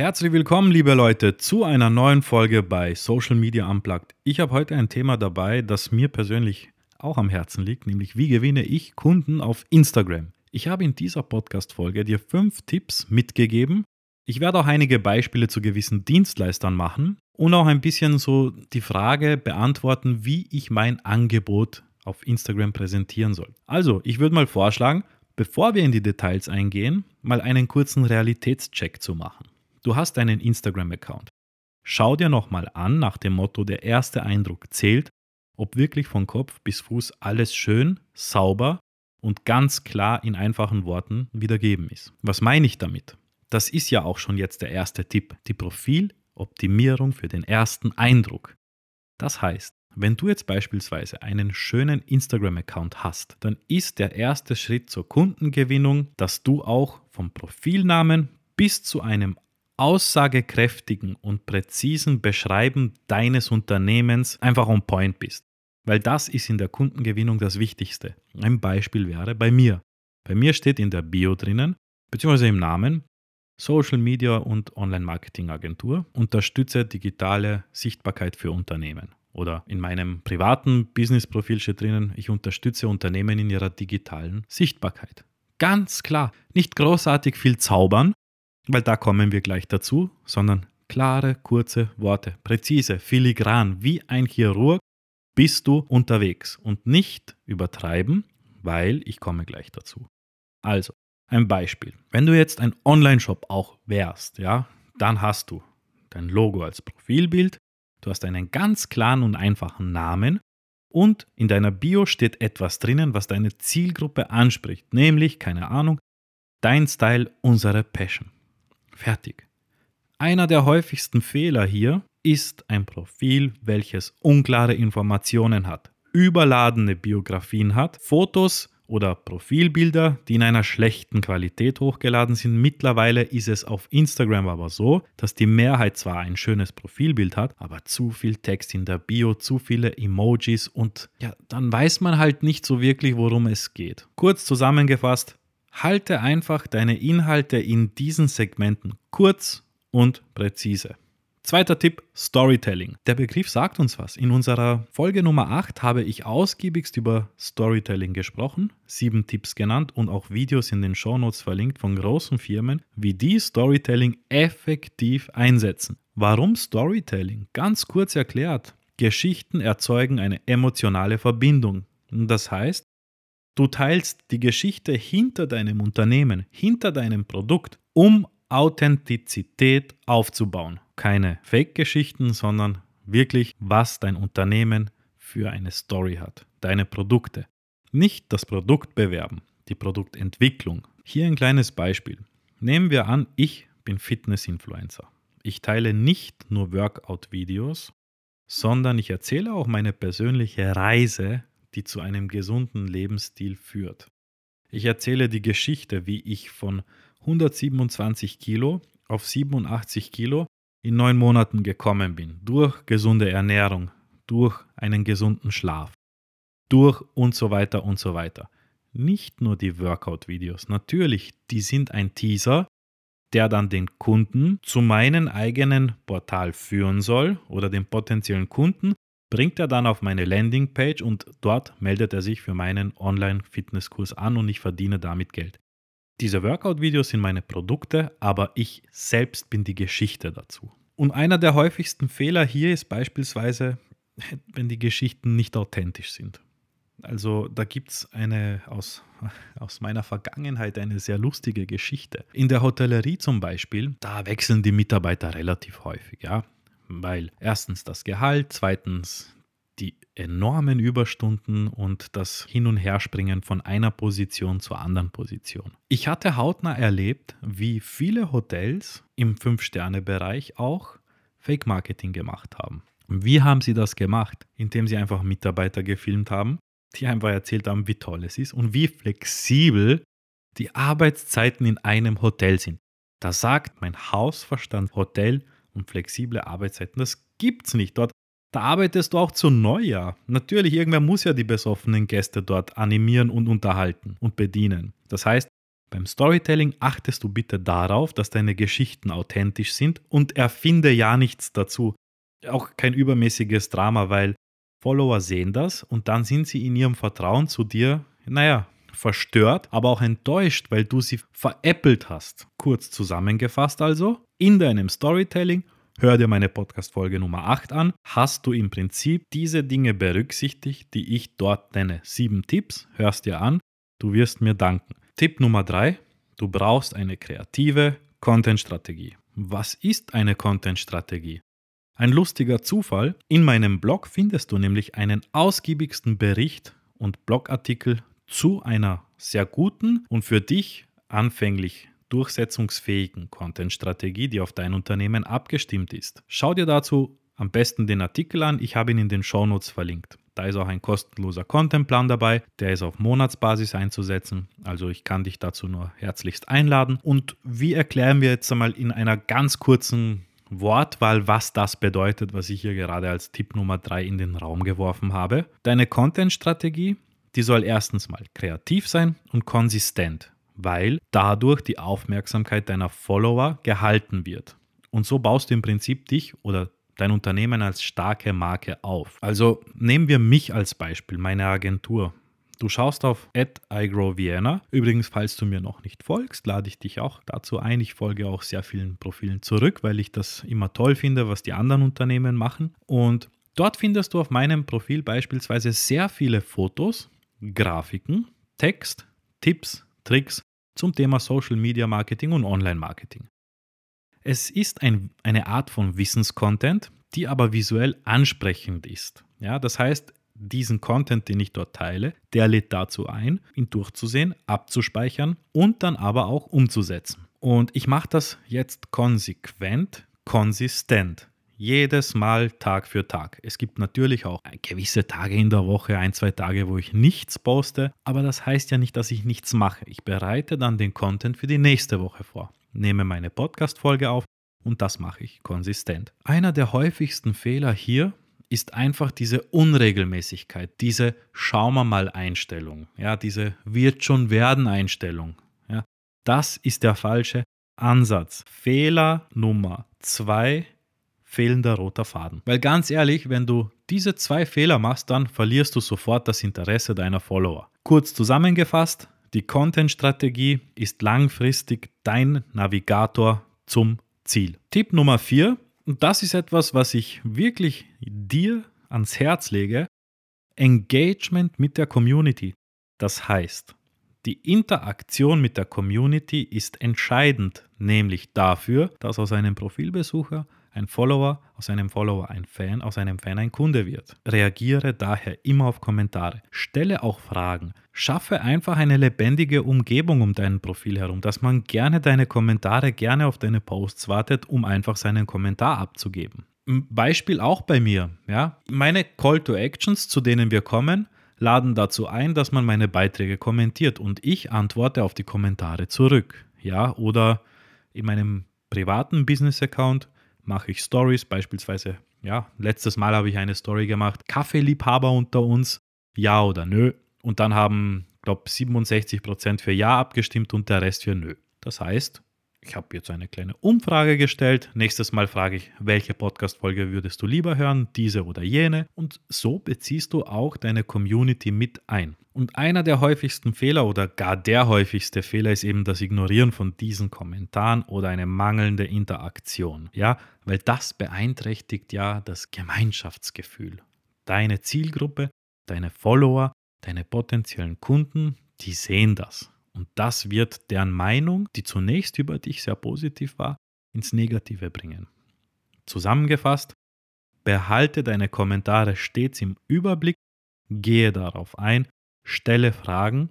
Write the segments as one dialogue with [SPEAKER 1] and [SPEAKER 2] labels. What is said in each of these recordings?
[SPEAKER 1] Herzlich willkommen, liebe Leute, zu einer neuen Folge bei Social Media Unplugged. Ich habe heute ein Thema dabei, das mir persönlich auch am Herzen liegt, nämlich wie gewinne ich Kunden auf Instagram. Ich habe in dieser Podcast-Folge dir fünf Tipps mitgegeben. Ich werde auch einige Beispiele zu gewissen Dienstleistern machen und auch ein bisschen so die Frage beantworten, wie ich mein Angebot auf Instagram präsentieren soll. Also, ich würde mal vorschlagen, bevor wir in die Details eingehen, mal einen kurzen Realitätscheck zu machen. Du hast einen Instagram-Account. Schau dir nochmal an, nach dem Motto, der erste Eindruck zählt, ob wirklich von Kopf bis Fuß alles schön, sauber und ganz klar in einfachen Worten wiedergeben ist. Was meine ich damit? Das ist ja auch schon jetzt der erste Tipp, die Profiloptimierung für den ersten Eindruck. Das heißt, wenn du jetzt beispielsweise einen schönen Instagram-Account hast, dann ist der erste Schritt zur Kundengewinnung, dass du auch vom Profilnamen bis zu einem aussagekräftigen und präzisen Beschreiben deines Unternehmens einfach on point bist. Weil das ist in der Kundengewinnung das Wichtigste. Ein Beispiel wäre bei mir. Bei mir steht in der Bio drinnen, beziehungsweise im Namen, Social Media und Online Marketing Agentur, unterstütze digitale Sichtbarkeit für Unternehmen. Oder in meinem privaten Business-Profil steht drinnen, ich unterstütze Unternehmen in ihrer digitalen Sichtbarkeit. Ganz klar, nicht großartig viel zaubern, weil da kommen wir gleich dazu, sondern klare, kurze Worte, präzise, filigran, wie ein Chirurg bist du unterwegs und nicht übertreiben, weil ich komme gleich dazu. Also, ein Beispiel. Wenn du jetzt ein Online-Shop auch wärst, ja, dann hast du dein Logo als Profilbild, du hast einen ganz klaren und einfachen Namen und in deiner Bio steht etwas drinnen, was deine Zielgruppe anspricht, nämlich, keine Ahnung, dein Style, unsere Passion. Fertig. Einer der häufigsten Fehler hier ist ein Profil, welches unklare Informationen hat, überladene Biografien hat, Fotos oder Profilbilder, die in einer schlechten Qualität hochgeladen sind. Mittlerweile ist es auf Instagram aber so, dass die Mehrheit zwar ein schönes Profilbild hat, aber zu viel Text in der Bio, zu viele Emojis und ja, dann weiß man halt nicht so wirklich, worum es geht. Kurz zusammengefasst, Halte einfach deine Inhalte in diesen Segmenten kurz und präzise. Zweiter Tipp, Storytelling. Der Begriff sagt uns was. In unserer Folge Nummer 8 habe ich ausgiebigst über Storytelling gesprochen, sieben Tipps genannt und auch Videos in den Shownotes verlinkt von großen Firmen, wie die Storytelling effektiv einsetzen. Warum Storytelling? Ganz kurz erklärt. Geschichten erzeugen eine emotionale Verbindung. Das heißt, Du teilst die Geschichte hinter deinem Unternehmen, hinter deinem Produkt, um Authentizität aufzubauen. Keine Fake-Geschichten, sondern wirklich, was dein Unternehmen für eine Story hat. Deine Produkte. Nicht das Produkt bewerben, die Produktentwicklung. Hier ein kleines Beispiel. Nehmen wir an, ich bin Fitness-Influencer. Ich teile nicht nur Workout-Videos, sondern ich erzähle auch meine persönliche Reise die zu einem gesunden Lebensstil führt. Ich erzähle die Geschichte, wie ich von 127 Kilo auf 87 Kilo in neun Monaten gekommen bin, durch gesunde Ernährung, durch einen gesunden Schlaf, durch und so weiter und so weiter. Nicht nur die Workout-Videos, natürlich, die sind ein Teaser, der dann den Kunden zu meinem eigenen Portal führen soll oder den potenziellen Kunden bringt er dann auf meine Landingpage und dort meldet er sich für meinen Online-Fitnesskurs an und ich verdiene damit Geld. Diese Workout-Videos sind meine Produkte, aber ich selbst bin die Geschichte dazu. Und einer der häufigsten Fehler hier ist beispielsweise, wenn die Geschichten nicht authentisch sind. Also da gibt es eine aus, aus meiner Vergangenheit eine sehr lustige Geschichte. In der Hotellerie zum Beispiel, da wechseln die Mitarbeiter relativ häufig, ja weil erstens das Gehalt, zweitens die enormen Überstunden und das Hin- und Herspringen von einer Position zur anderen Position. Ich hatte hautnah erlebt, wie viele Hotels im Fünf-Sterne-Bereich auch Fake-Marketing gemacht haben. Wie haben sie das gemacht? Indem sie einfach Mitarbeiter gefilmt haben, die einfach erzählt haben, wie toll es ist und wie flexibel die Arbeitszeiten in einem Hotel sind. Da sagt mein Hausverstand Hotel und flexible Arbeitszeiten. Das gibt's nicht dort. Da arbeitest du auch zu Neujahr. Natürlich, irgendwer muss ja die besoffenen Gäste dort animieren und unterhalten und bedienen. Das heißt, Beim Storytelling achtest du bitte darauf, dass deine Geschichten authentisch sind und erfinde ja nichts dazu. Auch kein übermäßiges Drama, weil Follower sehen das und dann sind sie in ihrem Vertrauen zu dir, naja, verstört, aber auch enttäuscht, weil du sie veräppelt hast. Kurz zusammengefasst also, in deinem Storytelling, hör dir meine Podcast-Folge Nummer 8 an, hast du im Prinzip diese Dinge berücksichtigt, die ich dort nenne. Sieben Tipps, hörst dir an, du wirst mir danken. Tipp Nummer 3, du brauchst eine kreative Content-Strategie. Was ist eine Content-Strategie? Ein lustiger Zufall, in meinem Blog findest du nämlich einen ausgiebigsten Bericht und Blogartikel zu einer sehr guten und für dich anfänglich durchsetzungsfähigen Content-Strategie, die auf dein Unternehmen abgestimmt ist. Schau dir dazu am besten den Artikel an, ich habe ihn in den Shownotes verlinkt. Da ist auch ein kostenloser Contentplan dabei, der ist auf Monatsbasis einzusetzen. Also ich kann dich dazu nur herzlichst einladen. Und wie erklären wir jetzt einmal in einer ganz kurzen Wortwahl, was das bedeutet, was ich hier gerade als Tipp Nummer 3 in den Raum geworfen habe. Deine Content-Strategie die soll erstens mal kreativ sein und konsistent, weil dadurch die Aufmerksamkeit deiner Follower gehalten wird. Und so baust du im Prinzip dich oder dein Unternehmen als starke Marke auf. Also nehmen wir mich als Beispiel, meine Agentur. Du schaust auf iGrowVienna. Übrigens, falls du mir noch nicht folgst, lade ich dich auch dazu ein. Ich folge auch sehr vielen Profilen zurück, weil ich das immer toll finde, was die anderen Unternehmen machen. Und dort findest du auf meinem Profil beispielsweise sehr viele Fotos Grafiken, Text, Tipps, Tricks zum Thema Social Media Marketing und Online Marketing. Es ist ein, eine Art von Wissenscontent, die aber visuell ansprechend ist. Ja, das heißt, diesen Content, den ich dort teile, der lädt dazu ein, ihn durchzusehen, abzuspeichern und dann aber auch umzusetzen. Und ich mache das jetzt konsequent, konsistent. Jedes Mal Tag für Tag. Es gibt natürlich auch gewisse Tage in der Woche, ein, zwei Tage, wo ich nichts poste, aber das heißt ja nicht, dass ich nichts mache. Ich bereite dann den Content für die nächste Woche vor, nehme meine Podcast-Folge auf und das mache ich konsistent. Einer der häufigsten Fehler hier ist einfach diese Unregelmäßigkeit, diese Schauen wir mal Einstellung, ja, diese wird schon werden Einstellung. Ja. Das ist der falsche Ansatz. Fehler Nummer zwei fehlender roter Faden. Weil ganz ehrlich, wenn du diese zwei Fehler machst, dann verlierst du sofort das Interesse deiner Follower. Kurz zusammengefasst, die Content-Strategie ist langfristig dein Navigator zum Ziel. Tipp Nummer 4, und das ist etwas, was ich wirklich dir ans Herz lege, Engagement mit der Community. Das heißt, die Interaktion mit der Community ist entscheidend, nämlich dafür, dass aus einem Profilbesucher ein Follower, aus einem Follower ein Fan, aus einem Fan ein Kunde wird. Reagiere daher immer auf Kommentare. Stelle auch Fragen. Schaffe einfach eine lebendige Umgebung um dein Profil herum, dass man gerne deine Kommentare, gerne auf deine Posts wartet, um einfach seinen Kommentar abzugeben. Beispiel auch bei mir. Ja? Meine Call to Actions, zu denen wir kommen, laden dazu ein, dass man meine Beiträge kommentiert und ich antworte auf die Kommentare zurück. Ja, oder in meinem privaten Business-Account mache ich Stories, beispielsweise, ja, letztes Mal habe ich eine Story gemacht, Kaffeeliebhaber unter uns, ja oder nö. Und dann haben, glaube ich, 67% für Ja abgestimmt und der Rest für nö. Das heißt, ich habe jetzt eine kleine Umfrage gestellt. Nächstes Mal frage ich, welche Podcast-Folge würdest du lieber hören, diese oder jene? Und so beziehst du auch deine Community mit ein. Und einer der häufigsten Fehler oder gar der häufigste Fehler ist eben das Ignorieren von diesen Kommentaren oder eine mangelnde Interaktion. Ja, weil das beeinträchtigt ja das Gemeinschaftsgefühl. Deine Zielgruppe, deine Follower, deine potenziellen Kunden, die sehen das. Und das wird deren Meinung, die zunächst über dich sehr positiv war, ins Negative bringen. Zusammengefasst, behalte deine Kommentare stets im Überblick, gehe darauf ein, stelle Fragen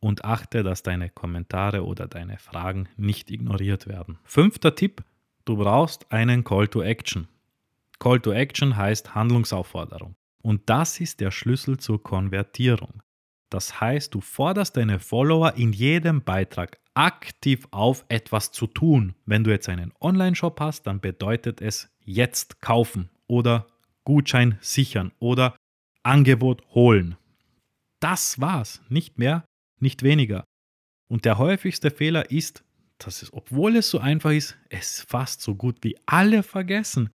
[SPEAKER 1] und achte, dass deine Kommentare oder deine Fragen nicht ignoriert werden. Fünfter Tipp, du brauchst einen Call to Action. Call to Action heißt Handlungsaufforderung. Und das ist der Schlüssel zur Konvertierung. Das heißt, du forderst deine Follower in jedem Beitrag aktiv auf, etwas zu tun. Wenn du jetzt einen Online-Shop hast, dann bedeutet es jetzt kaufen oder Gutschein sichern oder Angebot holen. Das war's, nicht mehr, nicht weniger. Und der häufigste Fehler ist, dass es, obwohl es so einfach ist, es fast so gut wie alle vergessen.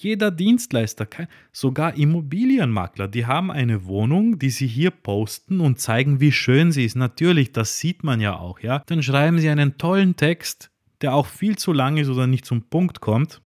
[SPEAKER 1] Jeder Dienstleister, sogar Immobilienmakler, die haben eine Wohnung, die sie hier posten und zeigen, wie schön sie ist. Natürlich, das sieht man ja auch, ja. Dann schreiben sie einen tollen Text, der auch viel zu lang ist oder nicht zum Punkt kommt.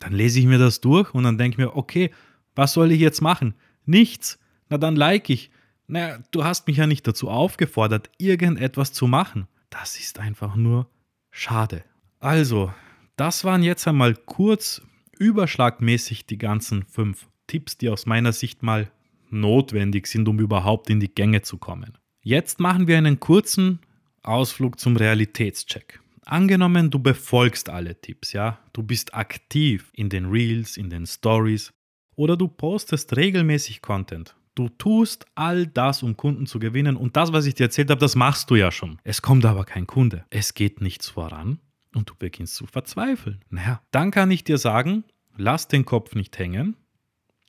[SPEAKER 1] Dann lese ich mir das durch und dann denke ich mir, okay, was soll ich jetzt machen? Nichts. Na dann like ich. Naja, du hast mich ja nicht dazu aufgefordert, irgendetwas zu machen. Das ist einfach nur schade. Also, das waren jetzt einmal kurz überschlagmäßig die ganzen fünf Tipps, die aus meiner Sicht mal notwendig sind, um überhaupt in die Gänge zu kommen. Jetzt machen wir einen kurzen Ausflug zum Realitätscheck. Angenommen, du befolgst alle Tipps, ja, du bist aktiv in den Reels, in den Stories oder du postest regelmäßig Content. Du tust all das, um Kunden zu gewinnen und das, was ich dir erzählt habe, das machst du ja schon. Es kommt aber kein Kunde. Es geht nichts voran und du beginnst zu verzweifeln. Naja, dann kann ich dir sagen, lass den Kopf nicht hängen,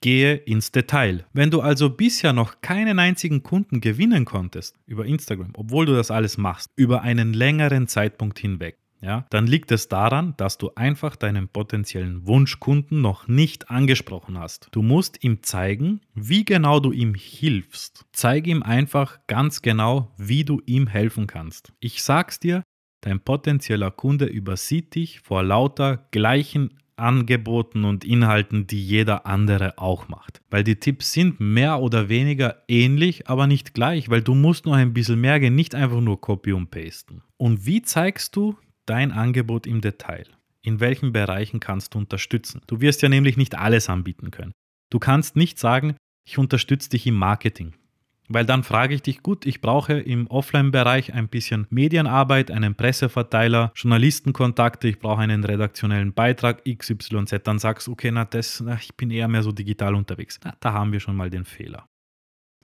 [SPEAKER 1] gehe ins Detail. Wenn du also bisher noch keinen einzigen Kunden gewinnen konntest über Instagram, obwohl du das alles machst, über einen längeren Zeitpunkt hinweg, ja, dann liegt es daran, dass du einfach deinen potenziellen Wunschkunden noch nicht angesprochen hast. Du musst ihm zeigen, wie genau du ihm hilfst. Zeig ihm einfach ganz genau, wie du ihm helfen kannst. Ich sag's dir, Dein potenzieller Kunde übersieht dich vor lauter gleichen Angeboten und Inhalten, die jeder andere auch macht. Weil die Tipps sind mehr oder weniger ähnlich, aber nicht gleich, weil du musst noch ein bisschen mehr gehen, nicht einfach nur Copy und Pasten. Und wie zeigst du dein Angebot im Detail? In welchen Bereichen kannst du unterstützen? Du wirst ja nämlich nicht alles anbieten können. Du kannst nicht sagen, ich unterstütze dich im Marketing. Weil dann frage ich dich, gut, ich brauche im Offline-Bereich ein bisschen Medienarbeit, einen Presseverteiler, Journalistenkontakte, ich brauche einen redaktionellen Beitrag XYZ. Dann sagst du, okay, na, das, na, ich bin eher mehr so digital unterwegs. Na, da haben wir schon mal den Fehler.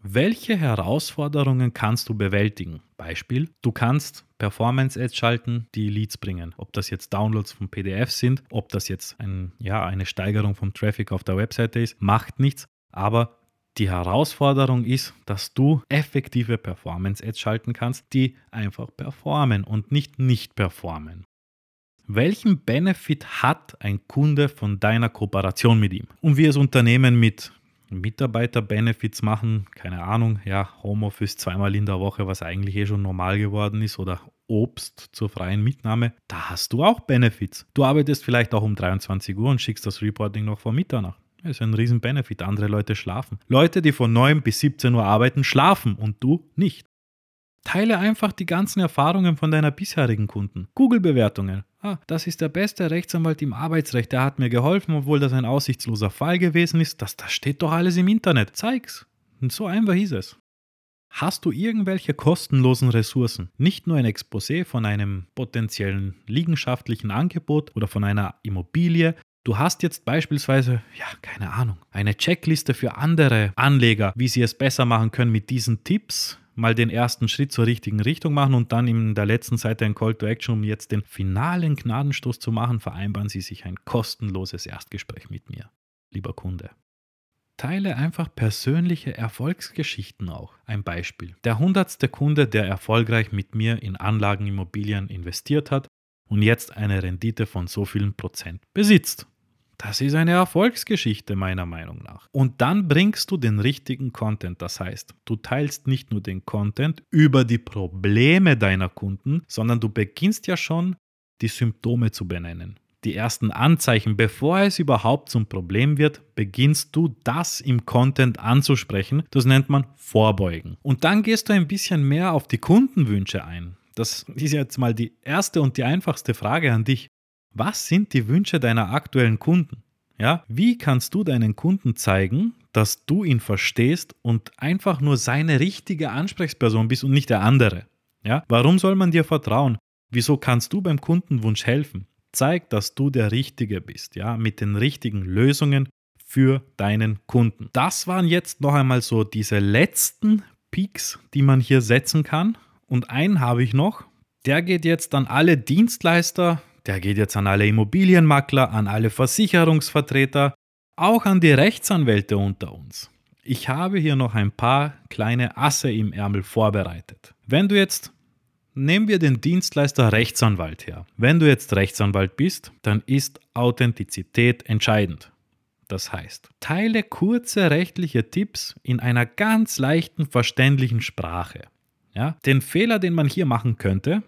[SPEAKER 1] Welche Herausforderungen kannst du bewältigen? Beispiel, du kannst Performance-Ads schalten, die Leads bringen. Ob das jetzt Downloads von PDFs sind, ob das jetzt ein, ja, eine Steigerung vom Traffic auf der Webseite ist, macht nichts. Aber die Herausforderung ist, dass du effektive Performance-Ads schalten kannst, die einfach performen und nicht nicht performen. Welchen Benefit hat ein Kunde von deiner Kooperation mit ihm? Und wir als Unternehmen mit Mitarbeiter-Benefits machen, keine Ahnung, ja, Homeoffice zweimal in der Woche, was eigentlich eh schon normal geworden ist, oder Obst zur freien Mitnahme, da hast du auch Benefits. Du arbeitest vielleicht auch um 23 Uhr und schickst das Reporting noch vor Mitternacht. Das ist ein riesen Benefit. Andere Leute schlafen. Leute, die von 9 bis 17 Uhr arbeiten, schlafen und du nicht. Teile einfach die ganzen Erfahrungen von deiner bisherigen Kunden. Google-Bewertungen. Ah, das ist der beste Rechtsanwalt im Arbeitsrecht. Der hat mir geholfen, obwohl das ein aussichtsloser Fall gewesen ist. Das, das steht doch alles im Internet. Zeig's. Und so einfach ist es. Hast du irgendwelche kostenlosen Ressourcen? Nicht nur ein Exposé von einem potenziellen liegenschaftlichen Angebot oder von einer Immobilie, Du hast jetzt beispielsweise, ja, keine Ahnung, eine Checkliste für andere Anleger, wie sie es besser machen können mit diesen Tipps. Mal den ersten Schritt zur richtigen Richtung machen und dann in der letzten Seite ein Call to Action, um jetzt den finalen Gnadenstoß zu machen, vereinbaren Sie sich ein kostenloses Erstgespräch mit mir, lieber Kunde. Teile einfach persönliche Erfolgsgeschichten auch. Ein Beispiel. Der hundertste Kunde, der erfolgreich mit mir in Anlagenimmobilien investiert hat und jetzt eine Rendite von so vielen Prozent besitzt. Das ist eine Erfolgsgeschichte meiner Meinung nach. Und dann bringst du den richtigen Content. Das heißt, du teilst nicht nur den Content über die Probleme deiner Kunden, sondern du beginnst ja schon die Symptome zu benennen. Die ersten Anzeichen, bevor es überhaupt zum Problem wird, beginnst du das im Content anzusprechen. Das nennt man Vorbeugen. Und dann gehst du ein bisschen mehr auf die Kundenwünsche ein. Das ist jetzt mal die erste und die einfachste Frage an dich. Was sind die Wünsche deiner aktuellen Kunden? Ja, wie kannst du deinen Kunden zeigen, dass du ihn verstehst und einfach nur seine richtige Ansprechperson bist und nicht der andere? Ja, warum soll man dir vertrauen? Wieso kannst du beim Kundenwunsch helfen? Zeig, dass du der Richtige bist, ja, mit den richtigen Lösungen für deinen Kunden. Das waren jetzt noch einmal so diese letzten Peaks, die man hier setzen kann. Und einen habe ich noch, der geht jetzt an alle Dienstleister, der geht jetzt an alle Immobilienmakler, an alle Versicherungsvertreter, auch an die Rechtsanwälte unter uns. Ich habe hier noch ein paar kleine Asse im Ärmel vorbereitet. Wenn du jetzt Nehmen wir den Dienstleister Rechtsanwalt her. Wenn du jetzt Rechtsanwalt bist, dann ist Authentizität entscheidend. Das heißt, teile kurze rechtliche Tipps in einer ganz leichten, verständlichen Sprache. Ja? Den Fehler, den man hier machen könnte,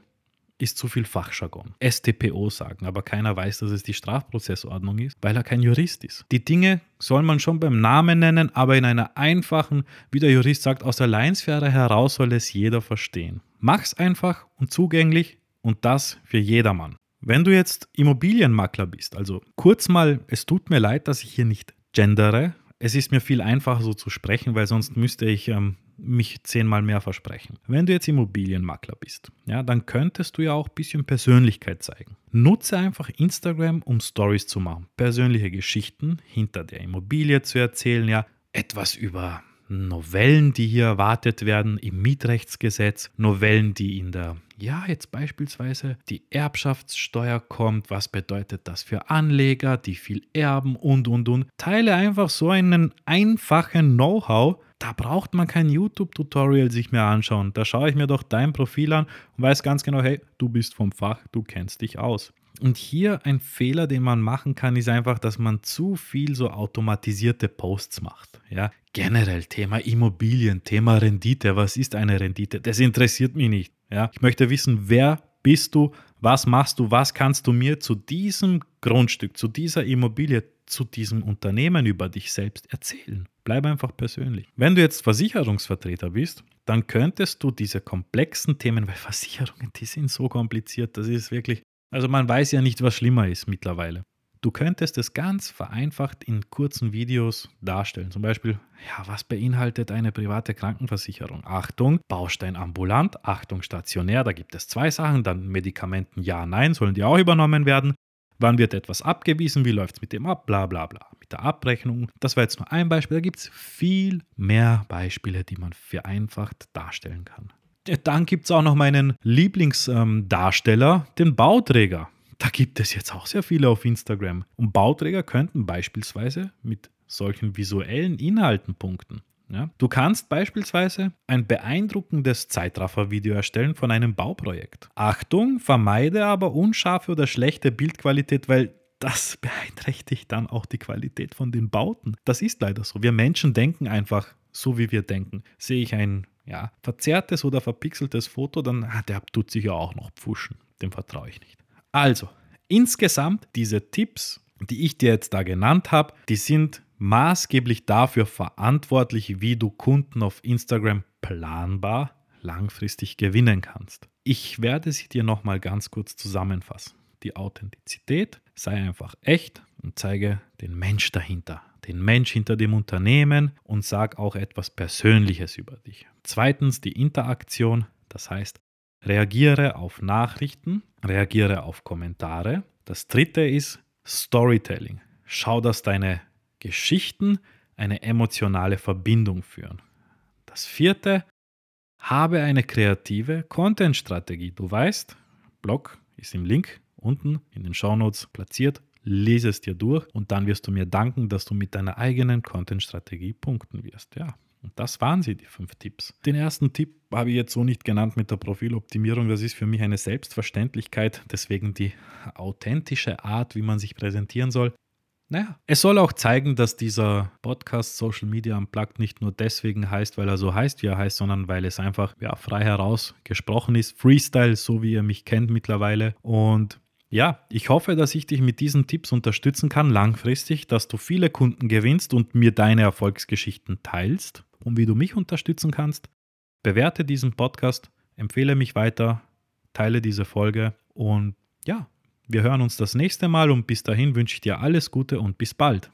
[SPEAKER 1] ist zu viel Fachjargon. STPO sagen, aber keiner weiß, dass es die Strafprozessordnung ist, weil er kein Jurist ist. Die Dinge soll man schon beim Namen nennen, aber in einer einfachen, wie der Jurist sagt, aus der Leinsphäre heraus soll es jeder verstehen. Mach's einfach und zugänglich und das für jedermann. Wenn du jetzt Immobilienmakler bist, also kurz mal, es tut mir leid, dass ich hier nicht gendere. Es ist mir viel einfacher so zu sprechen, weil sonst müsste ich ähm, mich zehnmal mehr versprechen. Wenn du jetzt Immobilienmakler bist, ja, dann könntest du ja auch ein bisschen Persönlichkeit zeigen. Nutze einfach Instagram, um Stories zu machen, persönliche Geschichten hinter der Immobilie zu erzählen, ja, etwas über Novellen, die hier erwartet werden im Mietrechtsgesetz, Novellen, die in der, ja, jetzt beispielsweise die Erbschaftssteuer kommt, was bedeutet das für Anleger, die viel erben und, und, und. Teile einfach so einen einfachen Know-how, da braucht man kein YouTube-Tutorial sich mehr anschauen. Da schaue ich mir doch dein Profil an und weiß ganz genau, hey, du bist vom Fach, du kennst dich aus. Und hier ein Fehler, den man machen kann, ist einfach, dass man zu viel so automatisierte Posts macht. Ja, generell Thema Immobilien, Thema Rendite. Was ist eine Rendite? Das interessiert mich nicht. Ja, ich möchte wissen, wer bist du, was machst du, was kannst du mir zu diesem Grundstück, zu dieser Immobilie, zu diesem Unternehmen über dich selbst erzählen. Bleib einfach persönlich. Wenn du jetzt Versicherungsvertreter bist, dann könntest du diese komplexen Themen, weil Versicherungen, die sind so kompliziert, das ist wirklich, also man weiß ja nicht, was schlimmer ist mittlerweile. Du könntest es ganz vereinfacht in kurzen Videos darstellen. Zum Beispiel, ja, was beinhaltet eine private Krankenversicherung? Achtung, Baustein ambulant, Achtung stationär, da gibt es zwei Sachen. Dann Medikamenten ja, nein, sollen die auch übernommen werden? Wann wird etwas abgewiesen? Wie läuft es mit dem ab? Bla bla bla. Mit der Abrechnung. Das war jetzt nur ein Beispiel. Da gibt es viel mehr Beispiele, die man vereinfacht darstellen kann. Dann gibt es auch noch meinen Lieblingsdarsteller, den Bauträger. Da gibt es jetzt auch sehr viele auf Instagram. Und Bauträger könnten beispielsweise mit solchen visuellen Inhalten punkten. Ja? Du kannst beispielsweise ein beeindruckendes Zeitraffer-Video erstellen von einem Bauprojekt. Achtung, vermeide aber unscharfe oder schlechte Bildqualität, weil das beeinträchtigt dann auch die Qualität von den Bauten. Das ist leider so. Wir Menschen denken einfach so, wie wir denken. Sehe ich ein ja, verzerrtes oder verpixeltes Foto, dann ah, der tut sich ja auch noch pfuschen. Dem vertraue ich nicht. Also, insgesamt diese Tipps, die ich dir jetzt da genannt habe, die sind maßgeblich dafür verantwortlich, wie du Kunden auf Instagram planbar langfristig gewinnen kannst. Ich werde sie dir nochmal ganz kurz zusammenfassen. Die Authentizität, sei einfach echt und zeige den Mensch dahinter, den Mensch hinter dem Unternehmen und sag auch etwas Persönliches über dich. Zweitens die Interaktion, das heißt, reagiere auf Nachrichten, reagiere auf Kommentare. Das dritte ist Storytelling. Schau, dass deine Geschichten eine emotionale Verbindung führen. Das vierte, habe eine kreative Content-Strategie. Du weißt, Blog ist im Link unten in den Shownotes platziert. Lese es dir durch und dann wirst du mir danken, dass du mit deiner eigenen Content-Strategie punkten wirst. Ja, und das waren sie, die fünf Tipps. Den ersten Tipp habe ich jetzt so nicht genannt mit der Profiloptimierung. Das ist für mich eine Selbstverständlichkeit. Deswegen die authentische Art, wie man sich präsentieren soll. Naja, es soll auch zeigen, dass dieser Podcast Social Media Unplugged nicht nur deswegen heißt, weil er so heißt, wie er heißt, sondern weil es einfach ja, frei heraus gesprochen ist. Freestyle, so wie ihr mich kennt mittlerweile. Und ja, ich hoffe, dass ich dich mit diesen Tipps unterstützen kann, langfristig, dass du viele Kunden gewinnst und mir deine Erfolgsgeschichten teilst und wie du mich unterstützen kannst. Bewerte diesen Podcast, empfehle mich weiter, teile diese Folge und ja, wir hören uns das nächste Mal und bis dahin wünsche ich dir alles Gute und bis bald.